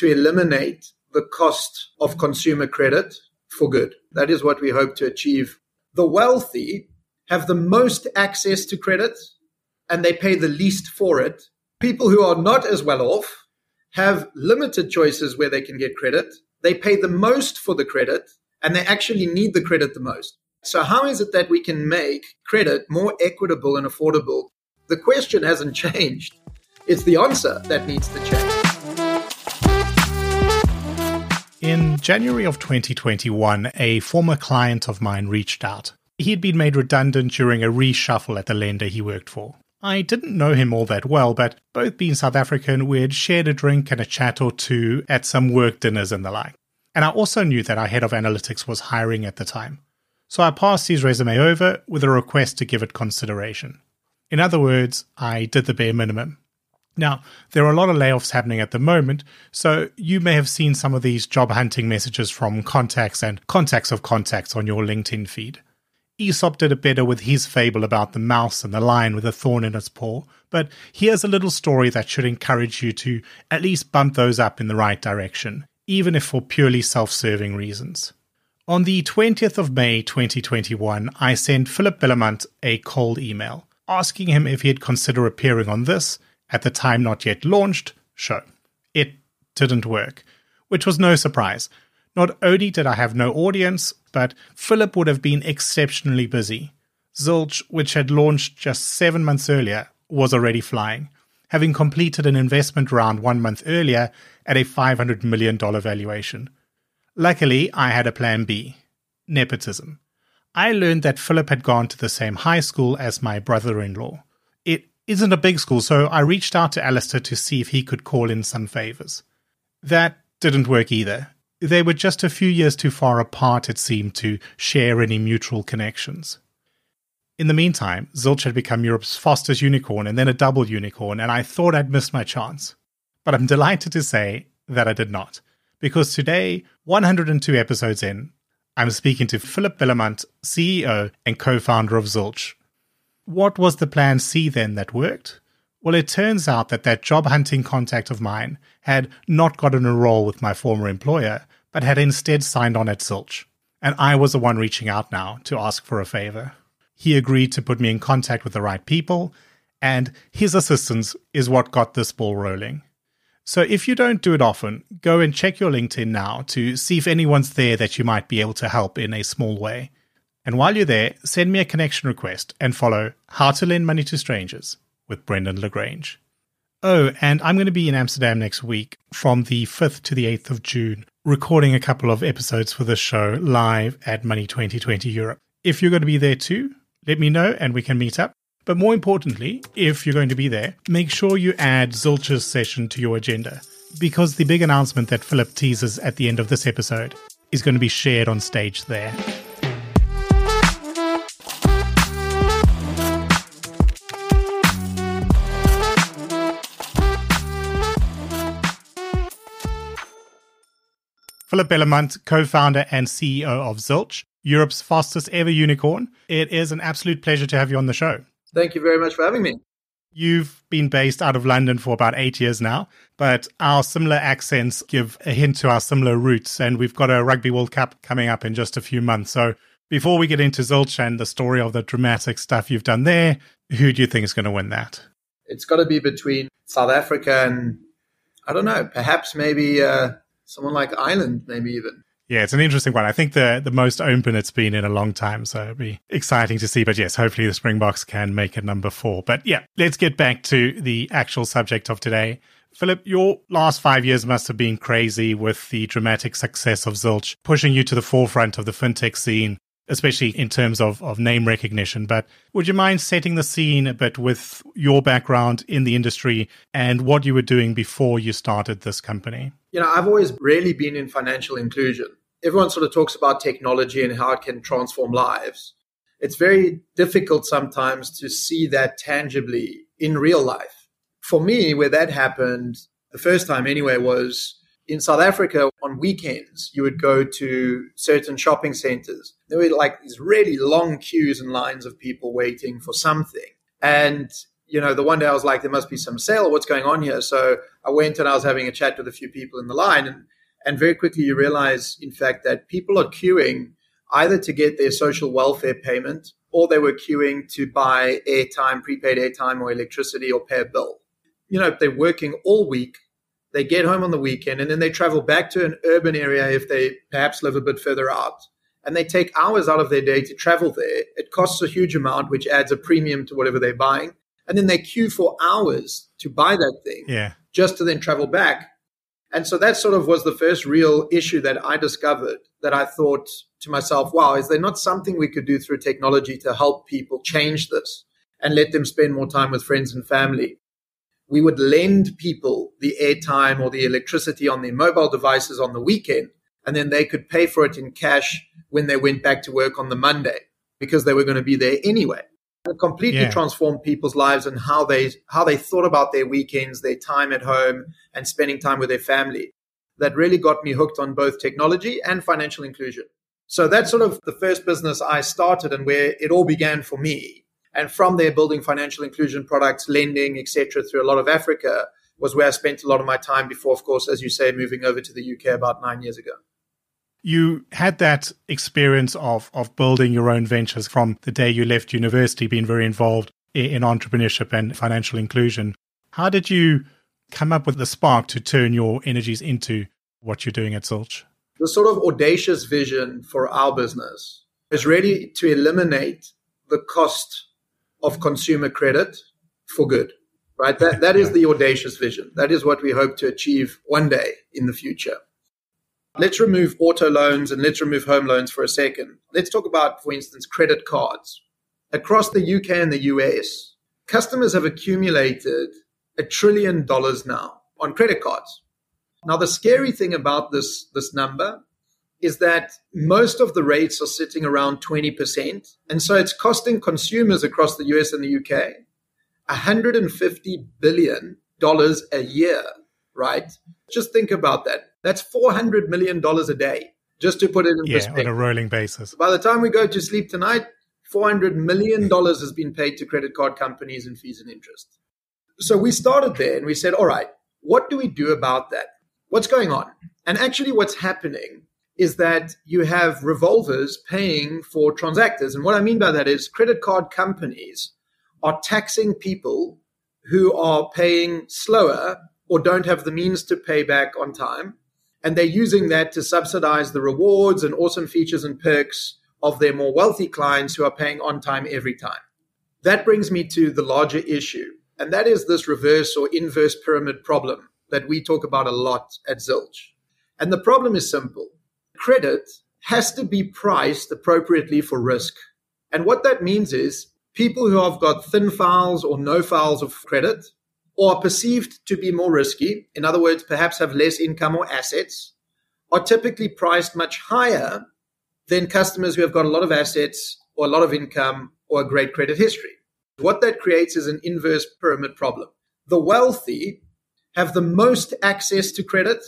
To eliminate the cost of consumer credit for good. That is what we hope to achieve. The wealthy have the most access to credit and they pay the least for it. People who are not as well off have limited choices where they can get credit. They pay the most for the credit and they actually need the credit the most. So, how is it that we can make credit more equitable and affordable? The question hasn't changed. It's the answer that needs to change. In January of 2021, a former client of mine reached out. He had been made redundant during a reshuffle at the lender he worked for. I didn't know him all that well, but both being South African, we had shared a drink and a chat or two at some work dinners and the like. And I also knew that our head of analytics was hiring at the time. So I passed his resume over with a request to give it consideration. In other words, I did the bare minimum. Now, there are a lot of layoffs happening at the moment, so you may have seen some of these job hunting messages from contacts and contacts of contacts on your LinkedIn feed. Aesop did it better with his fable about the mouse and the lion with a thorn in its paw, but here's a little story that should encourage you to at least bump those up in the right direction, even if for purely self serving reasons. On the 20th of May 2021, I sent Philip Belamant a cold email asking him if he'd consider appearing on this at the time not yet launched, show. It didn't work, which was no surprise. Not only did I have no audience, but Philip would have been exceptionally busy. Zilch, which had launched just seven months earlier, was already flying, having completed an investment round one month earlier at a $500 million valuation. Luckily, I had a plan B nepotism. I learned that Philip had gone to the same high school as my brother in law. Isn't a big school, so I reached out to Alistair to see if he could call in some favors. That didn't work either. They were just a few years too far apart, it seemed, to share any mutual connections. In the meantime, Zilch had become Europe's fastest unicorn and then a double unicorn, and I thought I'd missed my chance. But I'm delighted to say that I did not, because today, 102 episodes in, I'm speaking to Philip Belamant, CEO and co founder of Zilch. What was the plan C then that worked? Well, it turns out that that job hunting contact of mine had not gotten a role with my former employer, but had instead signed on at Zilch. And I was the one reaching out now to ask for a favor. He agreed to put me in contact with the right people, and his assistance is what got this ball rolling. So if you don't do it often, go and check your LinkedIn now to see if anyone's there that you might be able to help in a small way. And while you're there, send me a connection request and follow How to Lend Money to Strangers with Brendan le Grange. Oh, and I'm going to be in Amsterdam next week from the 5th to the 8th of June, recording a couple of episodes for this show live at Money 2020 Europe. If you're going to be there too, let me know and we can meet up. But more importantly, if you're going to be there, make sure you add Zilch's session to your agenda, because the big announcement that Philip teases at the end of this episode is going to be shared on stage there. Philip Belamant, co founder and CEO of Zilch, Europe's fastest ever unicorn. It is an absolute pleasure to have you on the show. Thank you very much for having me. You've been based out of London for about eight years now, but our similar accents give a hint to our similar roots. And we've got a Rugby World Cup coming up in just a few months. So before we get into Zilch and the story of the dramatic stuff you've done there, who do you think is going to win that? It's got to be between South Africa and, I don't know, perhaps maybe uh, someone like Ireland, maybe even. Yeah, it's an interesting one. I think the the most open it's been in a long time, so it'll be exciting to see. But yes, hopefully the Springboks can make it number four. But yeah, let's get back to the actual subject of today. Philip, your last five years must have been crazy with the dramatic success of Zilch, pushing you to the forefront of the fintech scene, especially in terms of, of name recognition. But would you mind setting the scene a bit with your background in the industry and what you were doing before you started this company? You know, I've always really been in financial inclusion. Everyone sort of talks about technology and how it can transform lives. It's very difficult sometimes to see that tangibly in real life. For me, where that happened the first time anyway was in South Africa on weekends, you would go to certain shopping centers. There were like these really long queues and lines of people waiting for something. And, you know, the one day I was like, there must be some sale. What's going on here? So I went and I was having a chat with a few people in the line. And, and very quickly you realize, in fact, that people are queuing either to get their social welfare payment or they were queuing to buy airtime, prepaid airtime or electricity or pay a bill. You know, they're working all week they get home on the weekend and then they travel back to an urban area if they perhaps live a bit further out. And they take hours out of their day to travel there. It costs a huge amount, which adds a premium to whatever they're buying. And then they queue for hours to buy that thing yeah. just to then travel back. And so that sort of was the first real issue that I discovered that I thought to myself, wow, is there not something we could do through technology to help people change this and let them spend more time with friends and family? we would lend people the airtime or the electricity on their mobile devices on the weekend, and then they could pay for it in cash when they went back to work on the Monday because they were going to be there anyway. It completely yeah. transformed people's lives and how they how they thought about their weekends, their time at home, and spending time with their family. That really got me hooked on both technology and financial inclusion. So that's sort of the first business I started and where it all began for me. And from there, building financial inclusion products, lending, etc., through a lot of Africa was where I spent a lot of my time before, of course, as you say, moving over to the UK about nine years ago. You had that experience of of building your own ventures from the day you left university, being very involved in entrepreneurship and financial inclusion. How did you come up with the spark to turn your energies into what you're doing at Zilch? The sort of audacious vision for our business is really to eliminate the cost of consumer credit for good, right? That, that is the audacious vision. That is what we hope to achieve one day in the future. Let's remove auto loans and let's remove home loans for a second. Let's talk about, for instance, credit cards. Across the UK and the US, customers have accumulated a trillion dollars now on credit cards. Now, the scary thing about this, this number is that most of the rates are sitting around 20%. And so it's costing consumers across the US and the UK $150 billion a year, right? Just think about that. That's $400 million a day, just to put it in yeah, perspective. on a rolling basis. By the time we go to sleep tonight, $400 million has been paid to credit card companies in fees and interest. So we started there and we said, all right, what do we do about that? What's going on? And actually, what's happening is that you have revolvers paying for transactors. And what I mean by that is credit card companies are taxing people who are paying slower or don't have the means to pay back on time. And they're using that to subsidize the rewards and awesome features and perks of their more wealthy clients who are paying on time every time. That brings me to the larger issue, and that is this reverse or inverse pyramid problem that we talk about a lot at Zilch. And the problem is simple credit has to be priced appropriately for risk. And what that means is people who have got thin files or no files of credit or perceived to be more risky, in other words, perhaps have less income or assets, are typically priced much higher than customers who have got a lot of assets or a lot of income or a great credit history. What that creates is an inverse pyramid problem. The wealthy have the most access to credit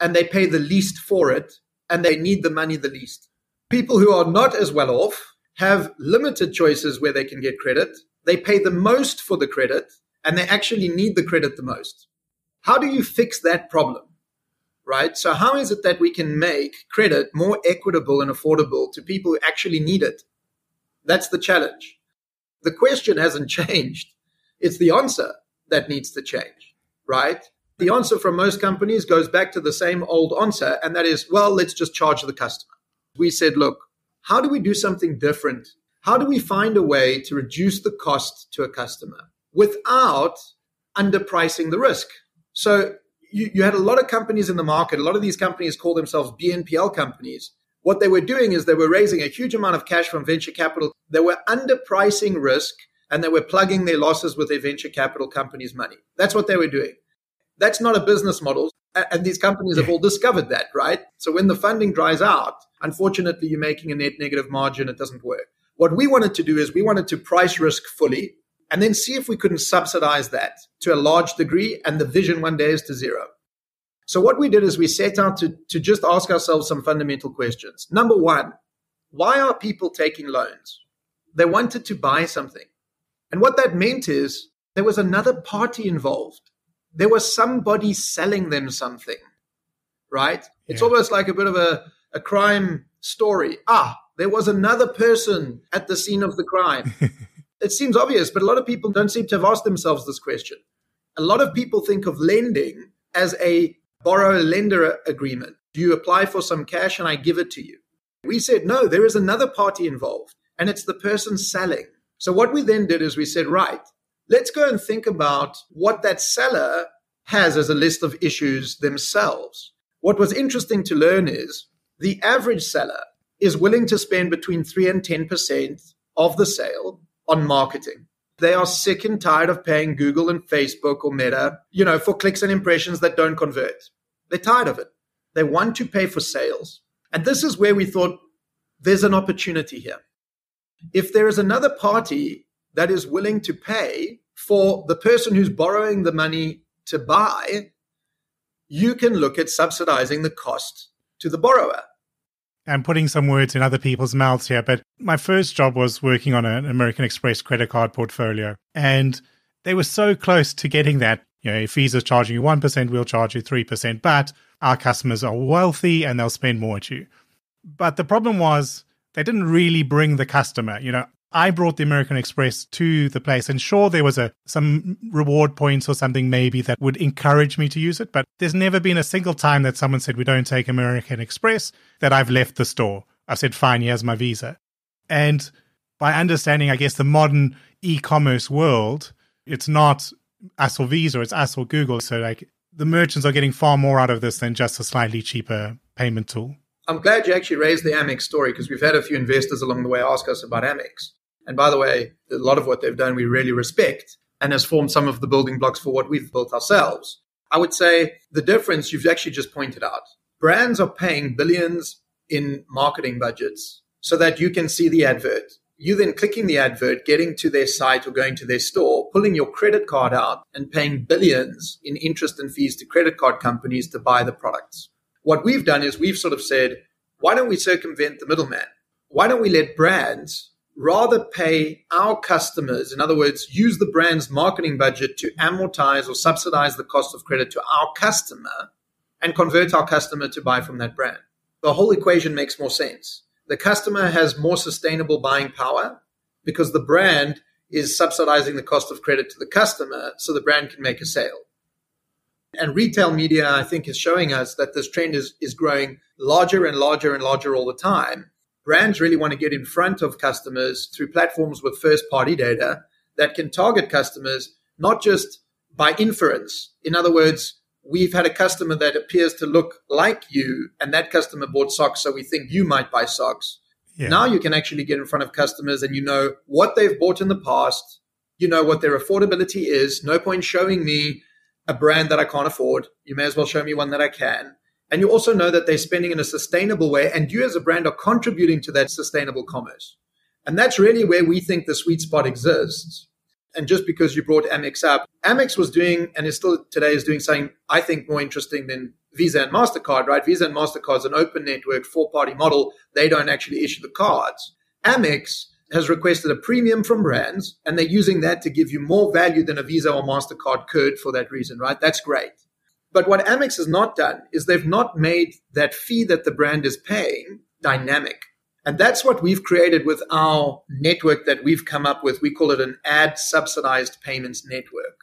and they pay the least for it and they need the money the least. People who are not as well off have limited choices where they can get credit. They pay the most for the credit and they actually need the credit the most. How do you fix that problem? Right? So, how is it that we can make credit more equitable and affordable to people who actually need it? That's the challenge. The question hasn't changed. It's the answer that needs to change, right? the answer from most companies goes back to the same old answer, and that is, well, let's just charge the customer. We said, look, how do we do something different? How do we find a way to reduce the cost to a customer without underpricing the risk? So you, you had a lot of companies in the market. A lot of these companies call themselves BNPL companies, what they were doing is they were raising a huge amount of cash from venture capital. They were underpricing risk and they were plugging their losses with their venture capital companies' money. That's what they were doing. That's not a business model. And these companies have all discovered that, right? So when the funding dries out, unfortunately, you're making a net negative margin. It doesn't work. What we wanted to do is we wanted to price risk fully and then see if we couldn't subsidize that to a large degree. And the vision one day is to zero. So what we did is we set out to, to just ask ourselves some fundamental questions. Number one, why are people taking loans? They wanted to buy something. And what that meant is there was another party involved. There was somebody selling them something, right? Yeah. It's almost like a bit of a, a crime story. Ah, there was another person at the scene of the crime. it seems obvious, but a lot of people don't seem to have asked themselves this question. A lot of people think of lending as a borrower lender agreement. You apply for some cash and I give it to you? We said, no, there is another party involved, and it's the person selling. So what we then did is we said, right, let's go and think about what that seller has as a list of issues themselves. What was interesting to learn is the average seller is willing to spend between 3 and 10% of the sale on marketing. They are sick and tired of paying Google and Facebook or Meta, you know, for clicks and impressions that don't convert. They're tired of it. They want to pay for sales. And this is where we thought there's an opportunity here. If there is another party that is willing to pay for the person who's borrowing the money to buy, you can look at subsidizing the cost to the borrower. I'm putting some words in other people's mouths here, but my first job was working on an American Express credit card portfolio. And they were so close to getting that. You know, if Visa's charging you 1%, we'll charge you 3%. But our customers are wealthy and they'll spend more at you. But the problem was they didn't really bring the customer. You know, I brought the American Express to the place, and sure, there was a some reward points or something maybe that would encourage me to use it. But there's never been a single time that someone said we don't take American Express that I've left the store. I've said fine, here's my Visa, and by understanding, I guess the modern e-commerce world, it's not us or Visa, it's us or Google. So like the merchants are getting far more out of this than just a slightly cheaper payment tool. I'm glad you actually raised the Amex story because we've had a few investors along the way ask us about Amex. And by the way, a lot of what they've done we really respect and has formed some of the building blocks for what we've built ourselves. I would say the difference you've actually just pointed out. Brands are paying billions in marketing budgets so that you can see the advert. You then clicking the advert, getting to their site or going to their store, pulling your credit card out and paying billions in interest and fees to credit card companies to buy the products. What we've done is we've sort of said, why don't we circumvent the middleman? Why don't we let brands rather pay our customers, in other words, use the brand's marketing budget to amortize or subsidize the cost of credit to our customer and convert our customer to buy from that brand. The whole equation makes more sense. The customer has more sustainable buying power because the brand is subsidizing the cost of credit to the customer so the brand can make a sale. And retail media, I think, is showing us that this trend is, is growing larger and larger and larger all the time brands really want to get in front of customers through platforms with first party data that can target customers not just by inference. In other words, we've had a customer that appears to look like you, and that customer bought socks, so we think you might buy socks. Yeah. Now you can actually get in front of customers and you know what they've bought in the past. You know what their affordability is. No point showing me a brand that I can't afford. You may as well show me one that I can. And you also know that they're spending in a sustainable way, and you as a brand are contributing to that sustainable commerce. And that's really where we think the sweet spot exists. And just because you brought Amex up, Amex was doing, and is still today is doing something I think more interesting than Visa and MasterCard, right? Visa and MasterCard is an open network, four party model. They don't actually issue the cards. Amex has requested a premium from brands, and they're using that to give you more value than a Visa or MasterCard could for that reason, right? That's great. But what Amex has not done is they've not made that fee that the brand is paying dynamic. And that's what we've created with our network that we've come up with. We call it an ad subsidized payments network.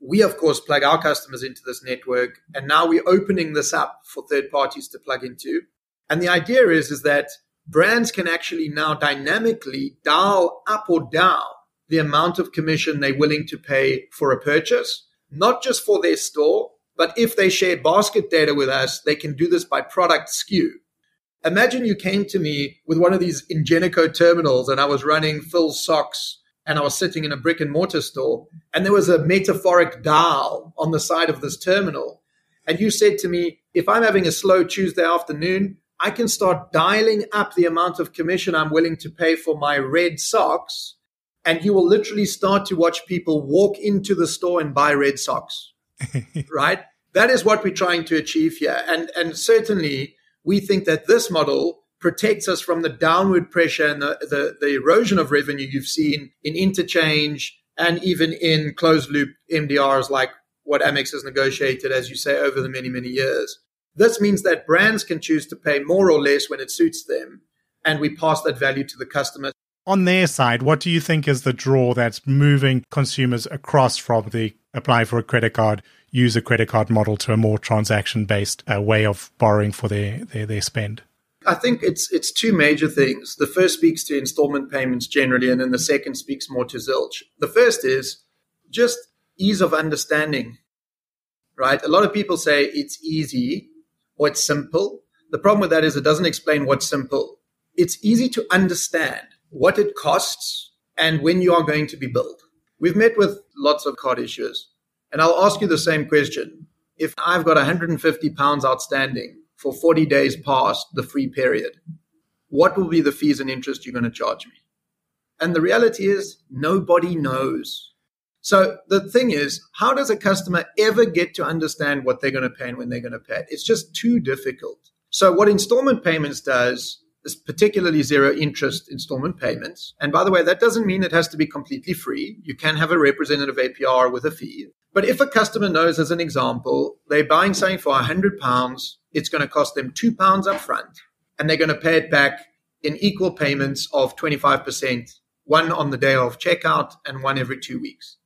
We, of course, plug our customers into this network. And now we're opening this up for third parties to plug into. And the idea is, is that brands can actually now dynamically dial up or down the amount of commission they're willing to pay for a purchase, not just for their store, but if they share basket data with us, they can do this by product SKU. Imagine you came to me with one of these Ingenico terminals and I was running Phil's socks and I was sitting in a brick and mortar store and there was a metaphoric dial on the side of this terminal. And you said to me, if I'm having a slow Tuesday afternoon, I can start dialing up the amount of commission I'm willing to pay for my red socks. And you will literally start to watch people walk into the store and buy red socks. right? That is what we're trying to achieve here. And, and certainly we think that this model protects us from the downward pressure and the, the, the erosion of revenue you've seen in interchange and even in closed loop MDRs like what Amex has negotiated, as you say, over the many, many years. This means that brands can choose to pay more or less when it suits them, and we pass that value to the customer. On their side, what do you think is the draw that's moving consumers across from the apply for a credit card, use a credit card model to a more transaction based uh, way of borrowing for their, their, their spend? I think it's it's two major things. The first speaks to installment payments generally, and then the second speaks more to Zilch. The first is just ease of understanding, right? A lot of people say it's easy or it's simple. The problem with that is it doesn't explain what's simple. It's easy to understand what it costs and when you are going to be billed. We've met with lots of card issuers, and I'll ask you the same question. If I've got 150 pounds outstanding for 40 days past the free period, what will be the fees and interest you're going to charge me? And the reality is, nobody knows. So the thing is, how does a customer ever get to understand what they're going to pay and when they're going to pay it? It's just too difficult. So what installment payments does particularly zero interest installment payments. And by the way, that doesn't mean it has to be completely free. You can have a representative APR with a fee. But if a customer knows, as an example, they're buying something for 100 pounds, it's going to cost them two pounds upfront, and they're going to pay it back in equal payments of 25%, one on the day of checkout and one every two weeks.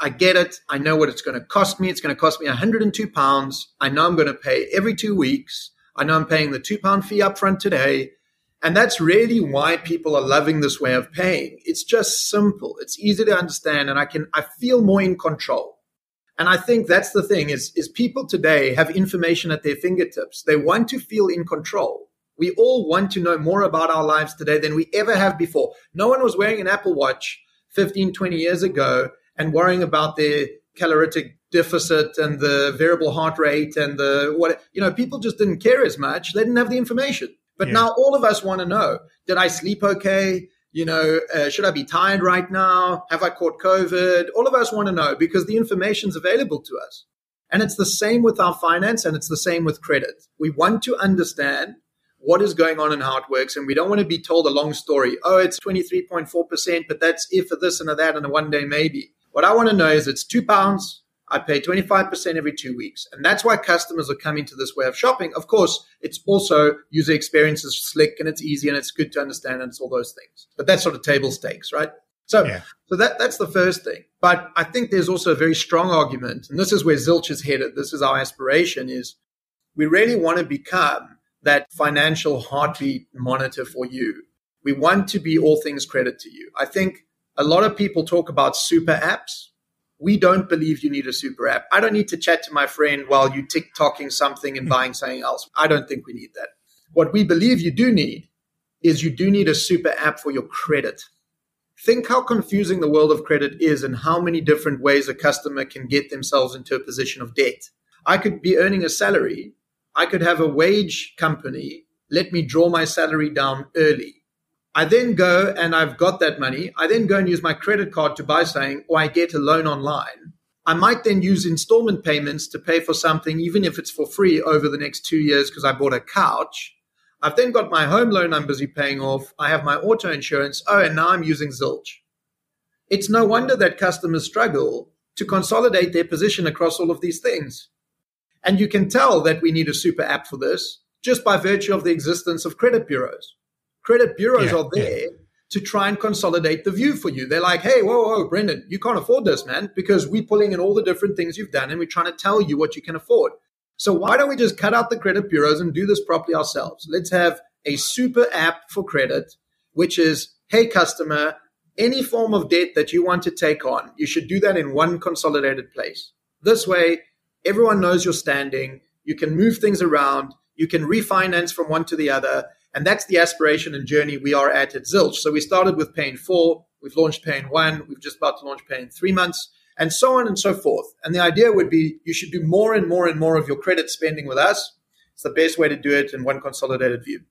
I get it. I know what it's going to cost me. It's going to cost me 102 pounds. I know I'm going to pay every two weeks. I know I'm paying the two pound fee upfront today. And that's really why people are loving this way of paying. It's just simple. It's easy to understand and I can, I feel more in control. And I think that's the thing is, is people today have information at their fingertips. They want to feel in control. We all want to know more about our lives today than we ever have before. No one was wearing an Apple Watch 15, 20 years ago and worrying about their calorific deficit and the variable heart rate and the what, you know, people just didn't care as much. They didn't have the information. But yeah. now all of us want to know, did I sleep okay? You know, uh, should I be tired right now? Have I caught COVID? All of us want to know because the information's available to us. And it's the same with our finance and it's the same with credit. We want to understand what is going on and how it works. And we don't want to be told a long story. Oh, it's 23.4%, but that's if for this and a that and a one day maybe. What I want to know is it's two pounds I pay 25% every two weeks. And that's why customers are coming to this way of shopping. Of course, it's also user experience is slick and it's easy and it's good to understand and it's all those things. But that's sort of table stakes, right? So, yeah. so that, that's the first thing. But I think there's also a very strong argument, and this is where Zilch is headed. This is our aspiration is we really want to become that financial heartbeat monitor for you. We want to be all things credit to you. I think a lot of people talk about super apps we don't believe you need a super app. I don't need to chat to my friend while you TikToking something and hmm. buying something else. I don't think we need that. What we believe you do need is you do need a super app for your credit. Think how confusing the world of credit is and how many different ways a customer can get themselves into a position of debt. I could be earning a salary. I could have a wage company let me draw my salary down early. I then go and I've got that money. I then go and use my credit card to buy something or I get a loan online. I might then use installment payments to pay for something, even if it's for free over the next two years because I bought a couch. I've then got my home loan I'm busy paying off. I have my auto insurance. Oh, and now I'm using Zilch. It's no wonder that customers struggle to consolidate their position across all of these things. And you can tell that we need a super app for this just by virtue of the existence of credit bureaus. Credit bureaus yeah, are there yeah. to try and consolidate the view for you. They're like, hey, whoa, whoa, Brendan, you can't afford this, man, because we're pulling in all the different things you've done and we're trying to tell you what you can afford. So why don't we just cut out the credit bureaus and do this properly ourselves? Let's have a super app for credit, which is, hey, customer, any form of debt that you want to take on, you should do that in one consolidated place. This way, everyone knows your standing. You can move things around. You can refinance from one to the other And that's the aspiration and journey we are at at Zilch. So we started with Pay in 4, we've launched Pay in 1, we've just about to launch Pay in 3 months, and so on and so forth. And the idea would be you should do more and more and more of your credit spending with us. It's the best way to do it in one consolidated view.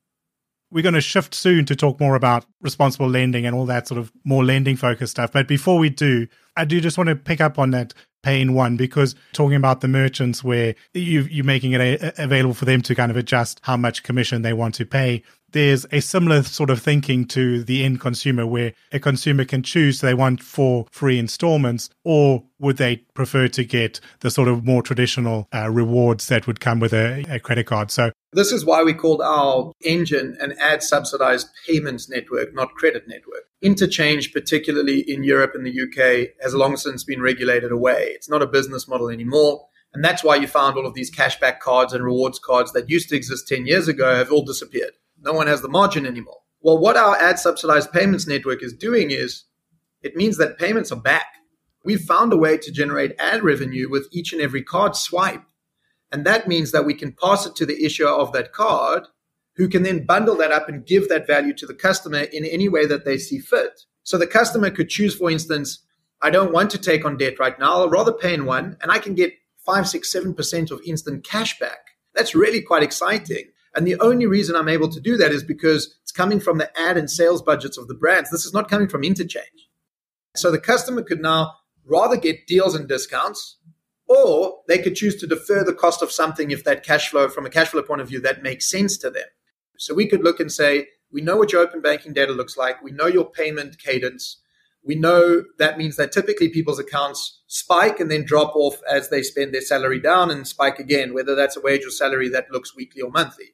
We're going to shift soon to talk more about responsible lending and all that sort of more lending focused stuff. But before we do, I do just want to pick up on that pay in one because talking about the merchants where you, you're making it a, available for them to kind of adjust how much commission they want to pay there's a similar sort of thinking to the end consumer where a consumer can choose they want four free installments or would they prefer to get the sort of more traditional uh, rewards that would come with a, a credit card? So this is why we called our engine an ad subsidized payments network not credit network interchange particularly in europe and the uk has long since been regulated away it's not a business model anymore and that's why you found all of these cashback cards and rewards cards that used to exist 10 years ago have all disappeared no one has the margin anymore. Well, what our ad subsidized payments network is doing is it means that payments are back. We've found a way to generate ad revenue with each and every card swipe. And that means that we can pass it to the issuer of that card, who can then bundle that up and give that value to the customer in any way that they see fit. So the customer could choose, for instance, I don't want to take on debt right now. I'll rather pay in one, and I can get five, six, seven percent of instant cash back. That's really quite exciting. And the only reason I'm able to do that is because it's coming from the ad and sales budgets of the brands. This is not coming from interchange. So the customer could now rather get deals and discounts, or they could choose to defer the cost of something if that cash flow, from a cash flow point of view, that makes sense to them. So we could look and say, we know what your open banking data looks like. We know your payment cadence. We know that means that typically people's accounts spike and then drop off as they spend their salary down and spike again, whether that's a wage or salary that looks weekly or monthly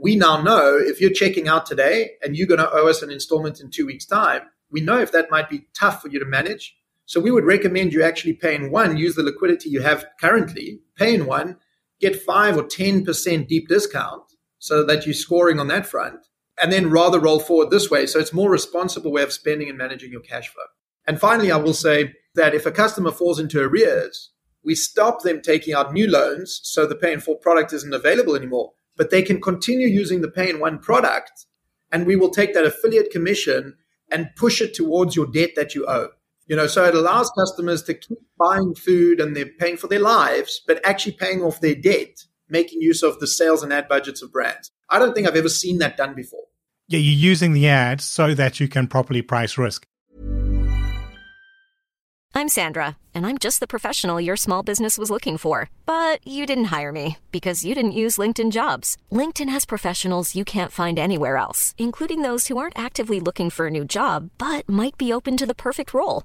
we now know if you're checking out today and you're going to owe us an installment in two weeks' time, we know if that might be tough for you to manage. So we would recommend you actually pay in one, use the liquidity you have currently, pay in one, get five or 10% deep discount so that you're scoring on that front, and then rather roll forward this way. So it's more responsible way of spending and managing your cash flow. And finally, I will say that if a customer falls into arrears, we stop them taking out new loans so the pay in full product isn't available anymore but they can continue using the pay in one product and we will take that affiliate commission and push it towards your debt that you owe. You know, so it allows customers to keep buying food and they're paying for their lives, but actually paying off their debt, making use of the sales and ad budgets of brands. I don't think I've ever seen that done before. Yeah, you're using the ads so that you can properly price risk. I'm Sandra, and I'm just the professional your small business was looking for. But you didn't hire me because you didn't use LinkedIn jobs. LinkedIn has professionals you can't find anywhere else, including those who aren't actively looking for a new job but might be open to the perfect role,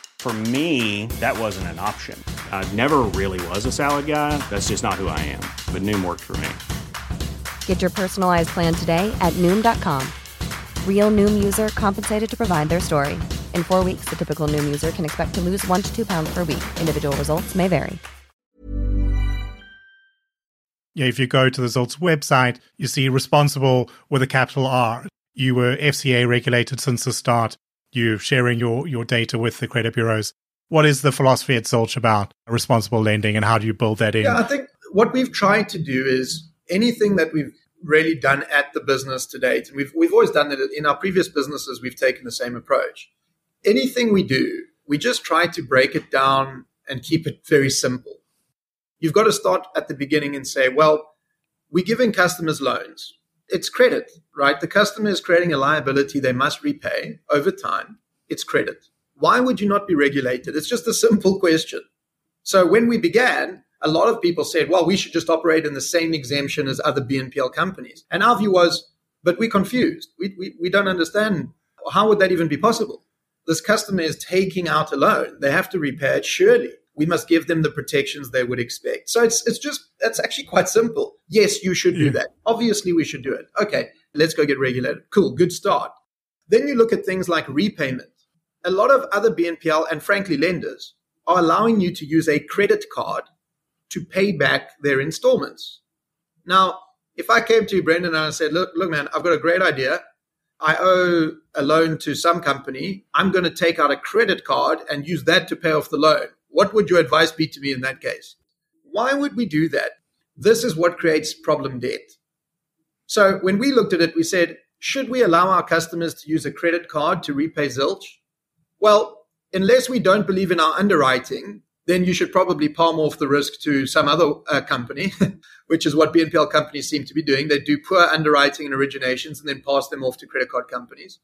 For me, that wasn't an option. I never really was a salad guy. That's just not who I am. But Noom worked for me. Get your personalized plan today at Noom.com. Real Noom user compensated to provide their story. In four weeks, the typical Noom user can expect to lose one to two pounds per week. Individual results may vary. Yeah, if you go to the Zilch website, you see responsible with a capital R. You were FCA regulated since the start. You're sharing your, your data with the credit bureaus. What is the philosophy at Zilch about responsible lending and how do you build that in? Yeah, I think what we've tried to do is anything that we've really done at the business to date, and we've, we've always done it in our previous businesses, we've taken the same approach. Anything we do, we just try to break it down and keep it very simple you've got to start at the beginning and say, well, we're giving customers loans. It's credit, right? The customer is creating a liability they must repay over time. It's credit. Why would you not be regulated? It's just a simple question. So when we began, a lot of people said, well, we should just operate in the same exemption as other BNPL companies. And our view was, but we're confused. We, we, we don't understand. How would that even be possible? This customer is taking out a loan. They have to repay it, surely we must give them the protections they would expect. So it's it's just that's actually quite simple. Yes, you should do that. Obviously, we should do it. Okay, let's go get regulated. Cool, good start. Then you look at things like repayment. A lot of other BNPL and frankly lenders are allowing you to use a credit card to pay back their installments. Now, if I came to you, Brendan, and I said, look, look, man, I've got a great idea. I owe a loan to some company. I'm going to take out a credit card and use that to pay off the loan. What would your advice be to me in that case? Why would we do that? This is what creates problem debt. So when we looked at it, we said, should we allow our customers to use a credit card to repay Zilch? Well, unless we don't believe in our underwriting, then you should probably palm off the risk to some other uh, company, which is what BNPL companies seem to be doing. They do poor underwriting and originations and then pass them off to credit card companies.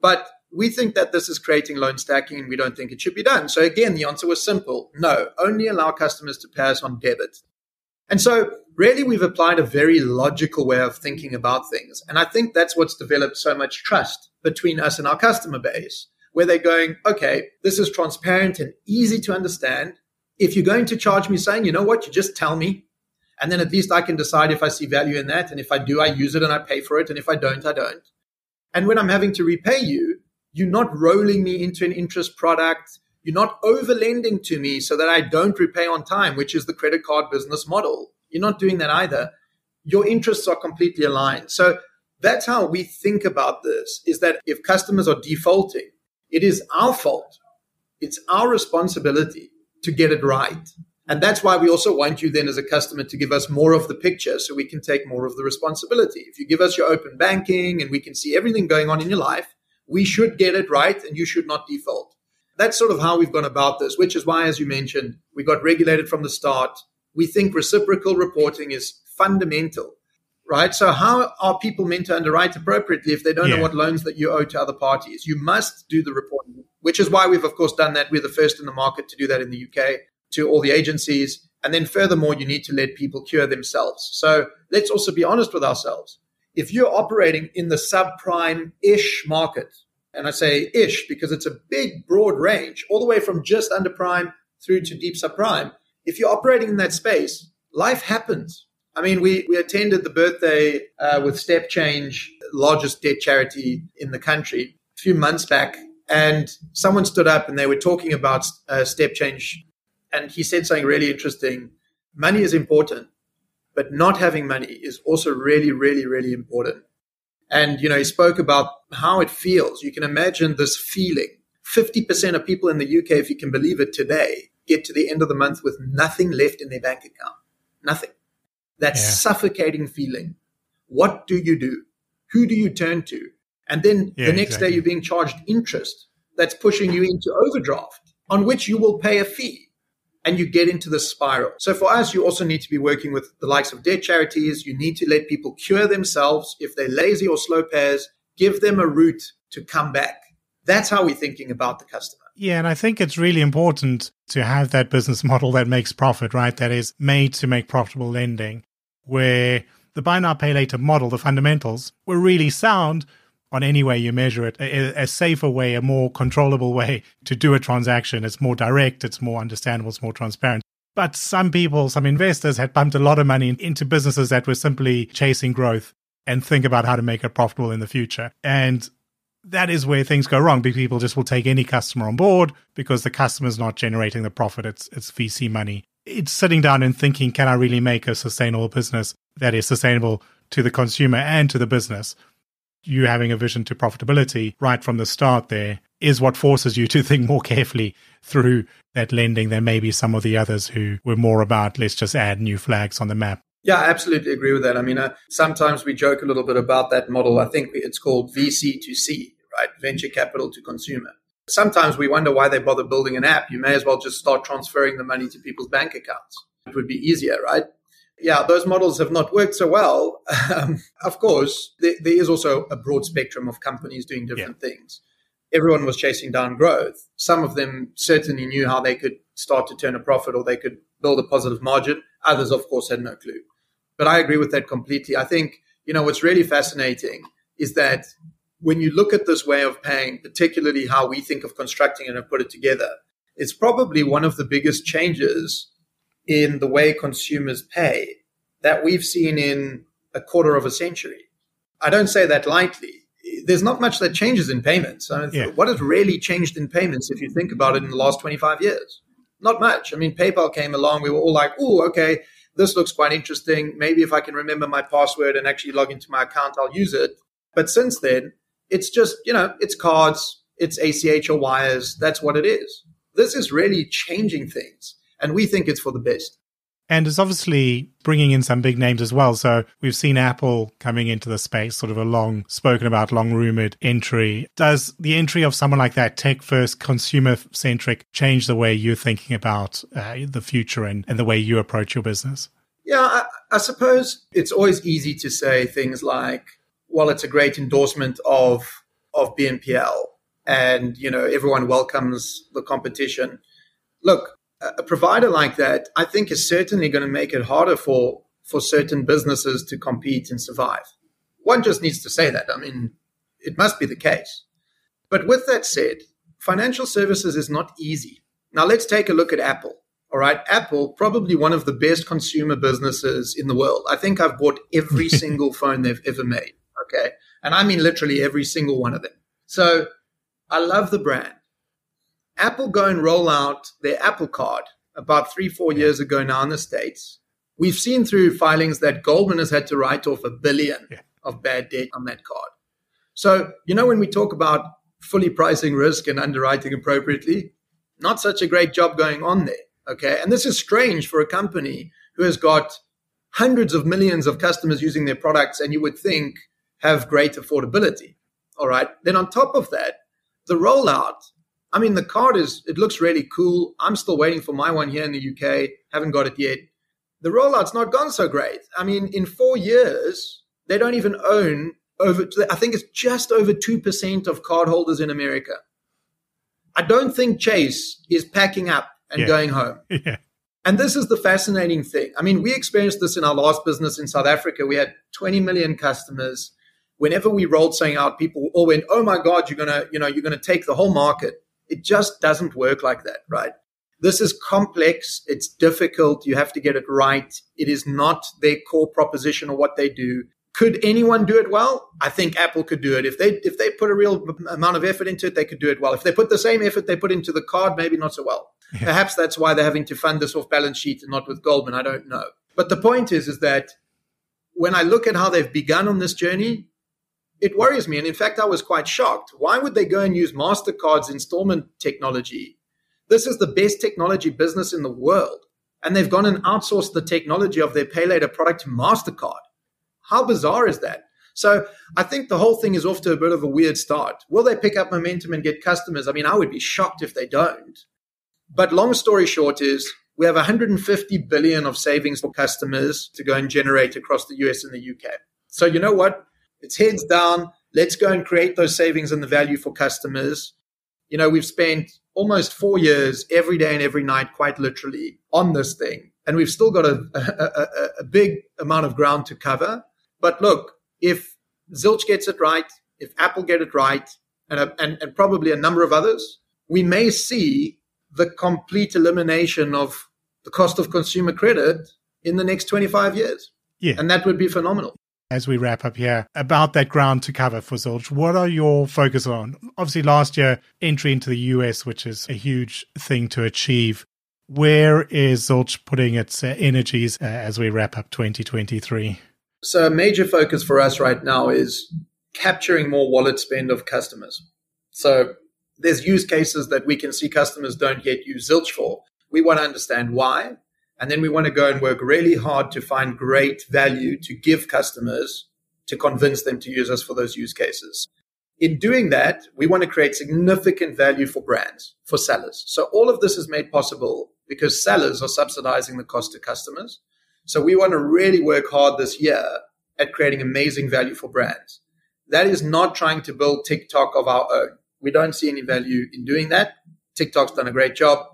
But we think that this is creating loan stacking and we don't think it should be done. So again, the answer was simple. No, only allow customers to pay us on debit. And so really we've applied a very logical way of thinking about things. And I think that's what's developed so much trust between us and our customer base, where they're going, okay, this is transparent and easy to understand. If you're going to charge me saying, you know what, you just tell me. And then at least I can decide if I see value in that. And if I do, I use it and I pay for it. And if I don't, I don't. And when I'm having to repay you, you're not rolling me into an interest product. You're not overlending to me so that I don't repay on time, which is the credit card business model. You're not doing that either. Your interests are completely aligned. So that's how we think about this is that if customers are defaulting, it is our fault. It's our responsibility to get it right. And that's why we also want you then as a customer to give us more of the picture so we can take more of the responsibility. If you give us your open banking and we can see everything going on in your life, we should get it right and you should not default. That's sort of how we've gone about this, which is why, as you mentioned, we got regulated from the start. We think reciprocal reporting is fundamental, right? So, how are people meant to underwrite appropriately if they don't yeah. know what loans that you owe to other parties? You must do the reporting, which is why we've, of course, done that. We're the first in the market to do that in the UK to all the agencies. And then furthermore, you need to let people cure themselves. So let's also be honest with ourselves. If you're operating in the subprime ish market, and I say ish because it's a big, broad range, all the way from just under prime through to deep subprime. If you're operating in that space, life happens. I mean, we, we attended the birthday uh, with StepChange, largest debt charity in the country, a few months back. And someone stood up and they were talking about uh, StepChange and he said something really interesting. Money is important, but not having money is also really, really, really important. And, you know, he spoke about how it feels. You can imagine this feeling. 50% of people in the UK, if you can believe it today, get to the end of the month with nothing left in their bank account. Nothing. That yeah. suffocating feeling. What do you do? Who do you turn to? And then yeah, the next exactly. day you're being charged interest that's pushing you into overdraft on which you will pay a fee and you get into the spiral. So for us, you also need to be working with the likes of debt charities. You need to let people cure themselves. If they're lazy or slow payers, give them a route to come back. That's how we're thinking about the customer. Yeah, and I think it's really important to have that business model that makes profit, right? That is made to make profitable lending, where the buy now, pay later model, the fundamentals were really sound, on any way you measure it, a, a, safer way, a more controllable way to do a transaction. It's more direct, it's more understandable, it's more transparent. But some people, some investors had pumped a lot of money into businesses that were simply chasing growth and think about how to make it profitable in the future. And that is where things go wrong. People just will take any customer on board because the customer is not generating the profit. It's, it's VC money. It's sitting down and thinking, can I really make a sustainable business that is sustainable to the consumer and to the business? You having a vision to profitability right from the start there is what forces you to think more carefully through that lending than maybe some of the others who were more about let's just add new flags on the map. Yeah, I absolutely agree with that. I mean, uh, sometimes we joke a little bit about that model. I think it's called VC to C, right? Venture capital to consumer. Sometimes we wonder why they bother building an app. You may as well just start transferring the money to people's bank accounts. It would be easier, right? Yeah, those models have not worked so well. Um, of course, there, there is also a broad spectrum of companies doing different yeah. things. Everyone was chasing down growth. Some of them certainly knew how they could start to turn a profit or they could build a positive margin. Others, of course, had no clue. But I agree with that completely. I think, you know, what's really fascinating is that when you look at this way of paying, particularly how we think of constructing and put it together, it's probably one of the biggest changes in the way consumers pay that we've seen in a quarter of a century. I don't say that lightly. there's not much that changes in payments. I mean, yeah. What has really changed in payments if you think about it in the last 25 years? Not much. I mean, PayPal came along. We were all like, oh, okay, this looks quite interesting. Maybe if I can remember my password and actually log into my account, I'll use it. But since then, it's just, you know, it's cards, it's ACH or wires. That's what it is. This is really changing things. And we think it's for the best. And it's obviously bringing in some big names as well. So we've seen Apple coming into the space, sort of a long spoken about, long rumored entry. Does the entry of someone like that, tech first, consumer centric, change the way you're thinking about uh, the future and, and the way you approach your business? Yeah, I, I suppose it's always easy to say things like, well, it's a great endorsement of of BNPL and you know everyone welcomes the competition. Look, a provider like that, I think, is certainly going to make it harder for for certain businesses to compete and survive. One just needs to say that. I mean, it must be the case. But with that said, financial services is not easy. Now let's take a look at Apple. All right, Apple, probably one of the best consumer businesses in the world. I think I've bought every single phone they've ever made. Okay. And I mean literally every single one of them. So I love the brand. Apple go and roll out their Apple Card about three, four yeah. years ago now in the States. We've seen through filings that Goldman has had to write off a billion yeah. of bad debt on that card. So, you know, when we talk about fully pricing risk and underwriting appropriately, not such a great job going on there. Okay. And this is strange for a company who has got hundreds of millions of customers using their products and you would think have great affordability. All right. Then on top of that, the rollout I mean, the card is, it looks really cool. I'm still waiting for my one here in the UK. Haven't got it yet. The rollout's not gone so great. I mean, in four years, they don't even own over, I think it's just over 2% of cardholders in America. I don't think Chase is packing up and yeah. going home. Yeah. And this is the fascinating thing. I mean, we experienced this in our last business in South Africa. We had 20 million customers. Whenever we rolled something out, people all went, "Oh my God, you're gonna, you know, you're gonna take the whole market." It just doesn't work like that, right? This is complex. It's difficult. You have to get it right. It is not their core proposition or what they do. Could anyone do it well? I think Apple could do it. If they if they put a real amount of effort into it, they could do it well. If they put the same effort they put into the card, maybe not so well. Yeah. Perhaps that's why they're having to fund this off balance sheet and not with Goldman. I don't know. But the point is, is that when I look at how they've begun on this journey, it worries me. And in fact, I was quite shocked. Why would they go and use MasterCard's installment technology? This is the best technology business in the world. And they've gone and outsourced the technology of their pay later product to MasterCard. How bizarre is that? So I think the whole thing is off to a bit of a weird start. Will they pick up momentum and get customers? I mean, I would be shocked if they don't. But long story short is we have 150 billion of savings for customers to go and generate across the US and the UK. So you know what? It's heads down. Let's go and create those savings and the value for customers. You know, we've spent almost four years every day and every night, quite literally, on this thing. And we've still got a, a, a, a big amount of ground to cover. But look, if Zilch gets it right, if Apple get it right, and, and, and probably a number of others, we may see the complete elimination of the cost of consumer credit in the next 25 years. Yeah. And that would be phenomenal as we wrap up here about that ground to cover for Zilch. What are your focus on? Obviously, last year, entry into the US, which is a huge thing to achieve. Where is Zilch putting its uh, energies uh, as we wrap up 2023? So, a major focus for us right now is capturing more wallet spend of customers. So, there's use cases that we can see customers don't yet use Zilch for. We want to understand why and then we want to go and work really hard to find great value to give customers to convince them to use us for those use cases. In doing that, we want to create significant value for brands, for sellers. So all of this is made possible because sellers are subsidizing the cost to customers. So we want to really work hard this year at creating amazing value for brands. That is not trying to build TikTok of our own. We don't see any value in doing that. TikTok's done a great job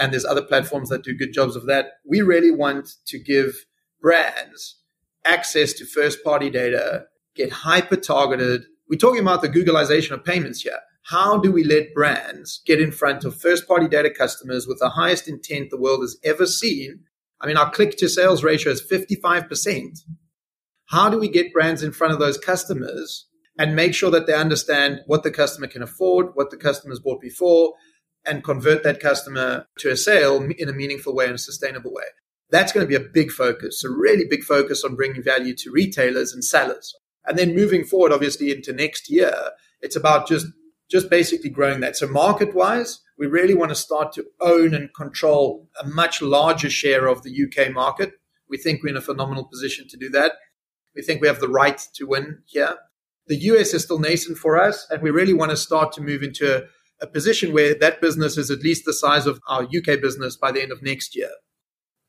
and there's other platforms that do good jobs of that. We really want to give brands access to first party data, get hyper targeted. We're talking about the Googleization of payments here. How do we let brands get in front of first party data customers with the highest intent the world has ever seen? I mean, our click to sales ratio is 55%. How do we get brands in front of those customers and make sure that they understand what the customer can afford, what the customer's bought before, and convert that customer to a sale in a meaningful way and a sustainable way. That's going to be a big focus. A really big focus on bringing value to retailers and sellers. And then moving forward, obviously, into next year, it's about just just basically growing that. So market wise, we really want to start to own and control a much larger share of the UK market. We think we're in a phenomenal position to do that. We think we have the right to win here. The US is still nascent for us, and we really want to start to move into a, a position where that business is at least the size of our UK business by the end of next year.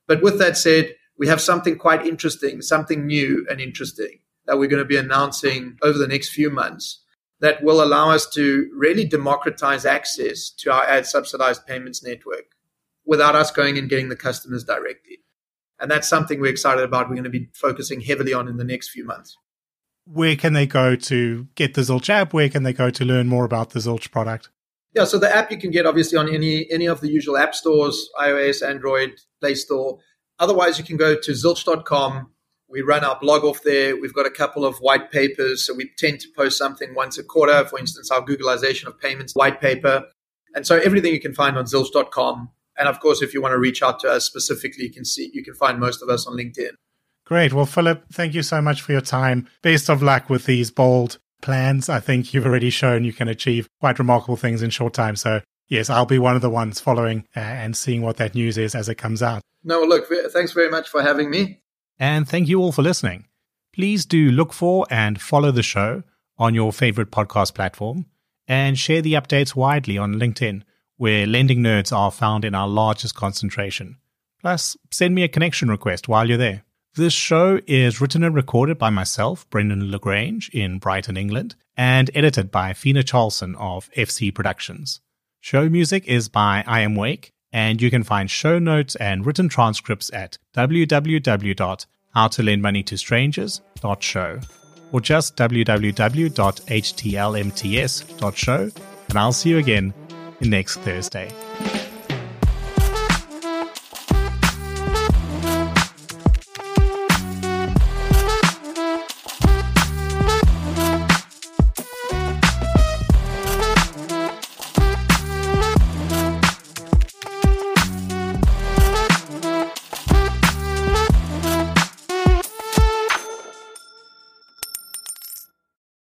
But with that said, we have something quite interesting, something new and interesting that we're going to be announcing over the next few months that will allow us to really democratize access to our ad subsidized payments network without us going and getting the customers directly. And that's something we're excited about. We're going to be focusing heavily on in the next few months. Where can they go to get the Zilch app? Where can they go to learn more about the Zilch product? Yeah, so the app you can get obviously on any any of the usual app stores, iOS, Android, Play Store. Otherwise, you can go to zilch.com. We run our blog off there. We've got a couple of white papers. So we tend to post something once a quarter, for instance, our Googleization of payments white paper. And so everything you can find on zilch.com. And of course, if you want to reach out to us specifically, you can see you can find most of us on LinkedIn. Great. Well, Philip, thank you so much for your time. Best of luck with these bold plans. I think you've already shown you can achieve quite remarkable things in short time. So, yes, I'll be one of the ones following uh, and seeing what that news is as it comes out. No, look, thanks very much for having me. And thank you all for listening. Please do look for and follow the show on your favorite podcast platform and share the updates widely on LinkedIn, where lending nerds are found in our largest concentration. Plus, send me a connection request while you're there. This show is written and recorded by myself, Brendan le Grange, in Brighton, England, and edited by Fina Charlson of FC Productions. Show music is by I Am Wake, and you can find show notes and written transcripts at www.howtolendmoneytostrangers.show or just www.htlmts.show, and I'll see you again next Thursday.